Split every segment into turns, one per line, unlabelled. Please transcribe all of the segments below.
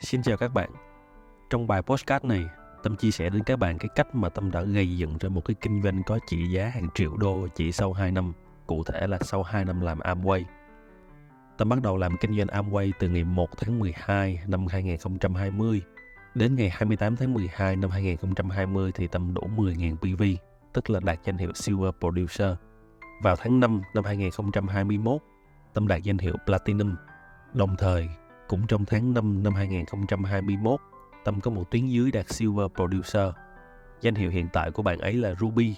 Xin chào các bạn. Trong bài postcard này, Tâm chia sẻ đến các bạn cái cách mà Tâm đã gây dựng ra một cái kinh doanh có trị giá hàng triệu đô chỉ sau 2 năm, cụ thể là sau 2 năm làm Amway. Tâm bắt đầu làm kinh doanh Amway từ ngày 1 tháng 12 năm 2020. Đến ngày 28 tháng 12 năm 2020 thì Tâm đổ 10.000 PV, tức là đạt danh hiệu Silver Producer. Vào tháng 5 năm 2021, Tâm đạt danh hiệu Platinum. Đồng thời, cũng trong tháng 5 năm 2021, Tâm có một tuyến dưới đạt Silver Producer. Danh hiệu hiện tại của bạn ấy là Ruby.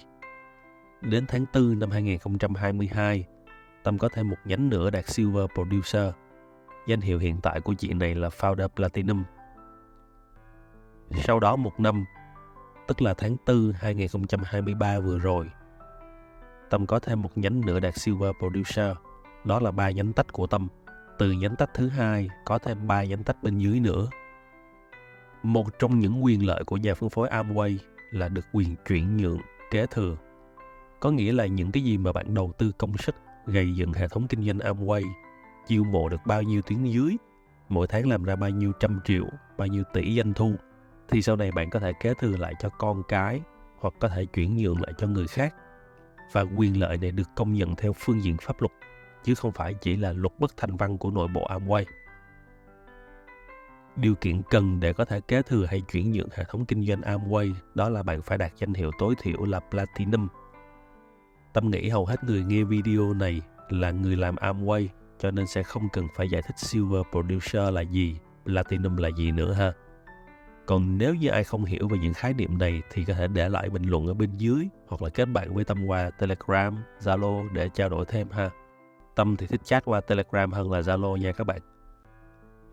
Đến tháng 4 năm 2022, Tâm có thêm một nhánh nữa đạt Silver Producer. Danh hiệu hiện tại của chị này là Founder Platinum. Sau đó một năm, tức là tháng 4 2023 vừa rồi, Tâm có thêm một nhánh nữa đạt Silver Producer. Đó là ba nhánh tách của Tâm. Từ nhánh tách thứ hai có thêm ba nhánh tách bên dưới nữa. Một trong những quyền lợi của nhà phân phối Amway là được quyền chuyển nhượng, kế thừa. Có nghĩa là những cái gì mà bạn đầu tư công sức gây dựng hệ thống kinh doanh Amway, chiêu mộ được bao nhiêu tuyến dưới, mỗi tháng làm ra bao nhiêu trăm triệu, bao nhiêu tỷ doanh thu, thì sau này bạn có thể kế thừa lại cho con cái hoặc có thể chuyển nhượng lại cho người khác. Và quyền lợi này được công nhận theo phương diện pháp luật, chứ không phải chỉ là luật bất thành văn của nội bộ Amway. Điều kiện cần để có thể kế thừa hay chuyển nhượng hệ thống kinh doanh Amway đó là bạn phải đạt danh hiệu tối thiểu là Platinum. Tâm nghĩ hầu hết người nghe video này là người làm Amway cho nên sẽ không cần phải giải thích Silver Producer là gì, Platinum là gì nữa ha. Còn nếu như ai không hiểu về những khái niệm này thì có thể để lại bình luận ở bên dưới hoặc là kết bạn với Tâm qua Telegram, Zalo để trao đổi thêm ha. Tâm thì thích chat qua Telegram hơn là Zalo nha các bạn.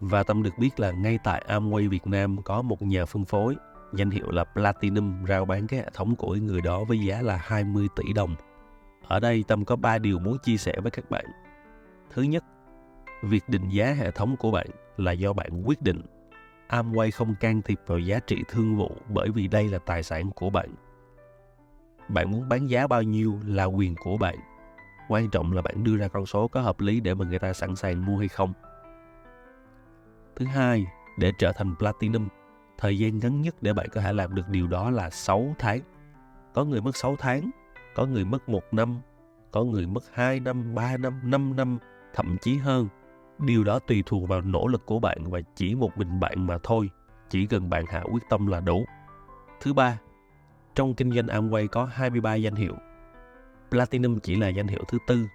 Và Tâm được biết là ngay tại Amway Việt Nam có một nhà phân phối danh hiệu là Platinum rao bán cái hệ thống của người đó với giá là 20 tỷ đồng. Ở đây Tâm có 3 điều muốn chia sẻ với các bạn. Thứ nhất, việc định giá hệ thống của bạn là do bạn quyết định. Amway không can thiệp vào giá trị thương vụ bởi vì đây là tài sản của bạn. Bạn muốn bán giá bao nhiêu là quyền của bạn. Quan trọng là bạn đưa ra con số có hợp lý để mà người ta sẵn sàng mua hay không. Thứ hai, để trở thành Platinum, thời gian ngắn nhất để bạn có thể làm được điều đó là 6 tháng. Có người mất 6 tháng, có người mất 1 năm, có người mất 2 năm, 3 năm, 5 năm, thậm chí hơn. Điều đó tùy thuộc vào nỗ lực của bạn và chỉ một mình bạn mà thôi. Chỉ cần bạn hạ quyết tâm là đủ. Thứ ba, trong kinh doanh Amway có 23 danh hiệu. Platinum chỉ là danh hiệu thứ tư.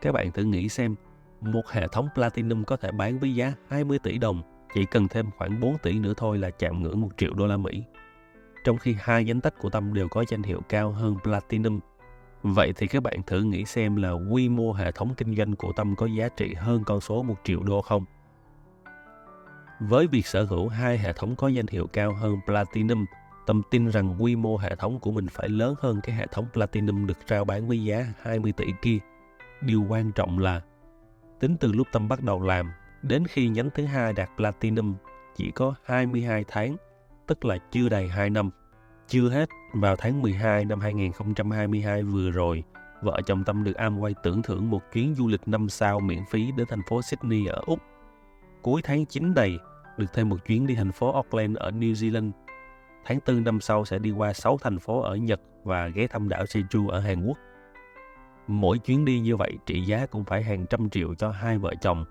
Các bạn thử nghĩ xem, một hệ thống Platinum có thể bán với giá 20 tỷ đồng, chỉ cần thêm khoảng 4 tỷ nữa thôi là chạm ngưỡng 1 triệu đô la Mỹ. Trong khi hai danh tách của Tâm đều có danh hiệu cao hơn Platinum. Vậy thì các bạn thử nghĩ xem là quy mô hệ thống kinh doanh của Tâm có giá trị hơn con số 1 triệu đô không? Với việc sở hữu hai hệ thống có danh hiệu cao hơn Platinum, Tâm tin rằng quy mô hệ thống của mình phải lớn hơn cái hệ thống Platinum được trao bán với giá 20 tỷ kia. Điều quan trọng là Tính từ lúc Tâm bắt đầu làm đến khi nhánh thứ hai đạt Platinum chỉ có 22 tháng, tức là chưa đầy 2 năm. Chưa hết, vào tháng 12 năm 2022 vừa rồi, vợ chồng Tâm được Amway tưởng thưởng một chuyến du lịch 5 sao miễn phí đến thành phố Sydney ở Úc. Cuối tháng 9 này, được thêm một chuyến đi thành phố Auckland ở New Zealand. Tháng 4 năm sau sẽ đi qua 6 thành phố ở Nhật và ghé thăm đảo Jeju ở Hàn Quốc. Mỗi chuyến đi như vậy trị giá cũng phải hàng trăm triệu cho hai vợ chồng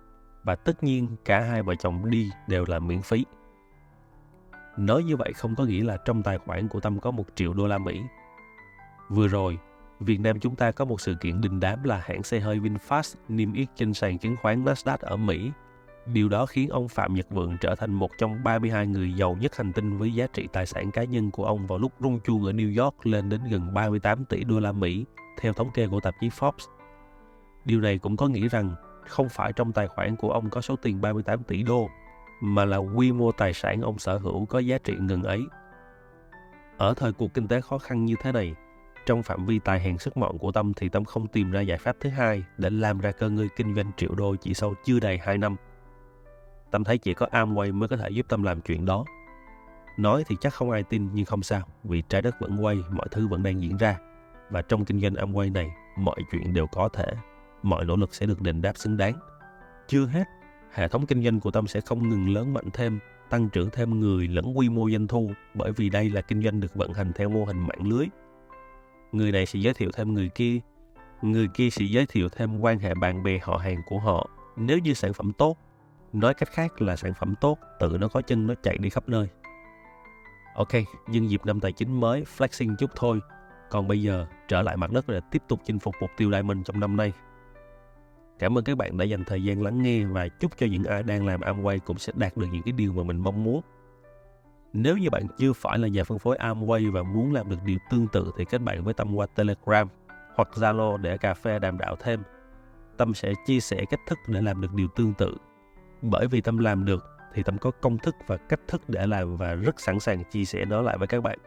và tất nhiên cả hai vợ chồng đi đều là miễn phí. Nói như vậy không có nghĩa là trong tài khoản của Tâm có một triệu đô la Mỹ. Vừa rồi, Việt Nam chúng ta có một sự kiện đình đám là hãng xe hơi VinFast niêm yết trên sàn chứng khoán Nasdaq ở Mỹ. Điều đó khiến ông Phạm Nhật Vượng trở thành một trong 32 người giàu nhất hành tinh với giá trị tài sản cá nhân của ông vào lúc rung chuông ở New York lên đến gần 38 tỷ đô la Mỹ theo thống kê của tạp chí Forbes. Điều này cũng có nghĩa rằng không phải trong tài khoản của ông có số tiền 38 tỷ đô, mà là quy mô tài sản ông sở hữu có giá trị ngừng ấy. Ở thời cuộc kinh tế khó khăn như thế này, trong phạm vi tài hèn sức mọn của Tâm thì Tâm không tìm ra giải pháp thứ hai để làm ra cơ ngơi kinh doanh triệu đô chỉ sau chưa đầy 2 năm. Tâm thấy chỉ có Amway mới có thể giúp Tâm làm chuyện đó. Nói thì chắc không ai tin nhưng không sao, vì trái đất vẫn quay, mọi thứ vẫn đang diễn ra và trong kinh doanh Amway này mọi chuyện đều có thể mọi nỗ lực sẽ được đền đáp xứng đáng chưa hết hệ thống kinh doanh của Tâm sẽ không ngừng lớn mạnh thêm, tăng trưởng thêm người lẫn quy mô doanh thu bởi vì đây là kinh doanh được vận hành theo mô hình mạng lưới. Người này sẽ giới thiệu thêm người kia, người kia sẽ giới thiệu thêm quan hệ bạn bè họ hàng của họ. Nếu như sản phẩm tốt, nói cách khác là sản phẩm tốt, tự nó có chân nó chạy đi khắp nơi. Ok, nhân dịp năm tài chính mới, flexing chút thôi. Còn bây giờ, trở lại mặt đất để tiếp tục chinh phục mục tiêu Diamond trong năm nay. Cảm ơn các bạn đã dành thời gian lắng nghe và chúc cho những ai đang làm Amway cũng sẽ đạt được những cái điều mà mình mong muốn. Nếu như bạn chưa phải là nhà phân phối Amway và muốn làm được điều tương tự thì kết bạn với Tâm qua Telegram hoặc Zalo để cà phê đàm đạo thêm. Tâm sẽ chia sẻ cách thức để làm được điều tương tự. Bởi vì Tâm làm được thì Tâm có công thức và cách thức để làm và rất sẵn sàng chia sẻ nó lại với các bạn.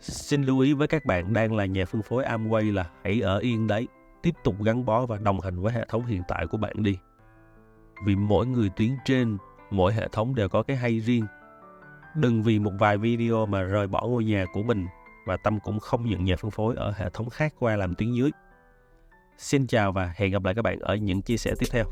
Xin lưu ý với các bạn đang là nhà phân phối Amway là hãy ở yên đấy, tiếp tục gắn bó và đồng hành với hệ thống hiện tại của bạn đi. Vì mỗi người tuyến trên, mỗi hệ thống đều có cái hay riêng. Đừng vì một vài video mà rời bỏ ngôi nhà của mình và Tâm cũng không nhận nhà phân phối ở hệ thống khác qua làm tuyến dưới. Xin chào và hẹn gặp lại các bạn ở những chia sẻ tiếp theo.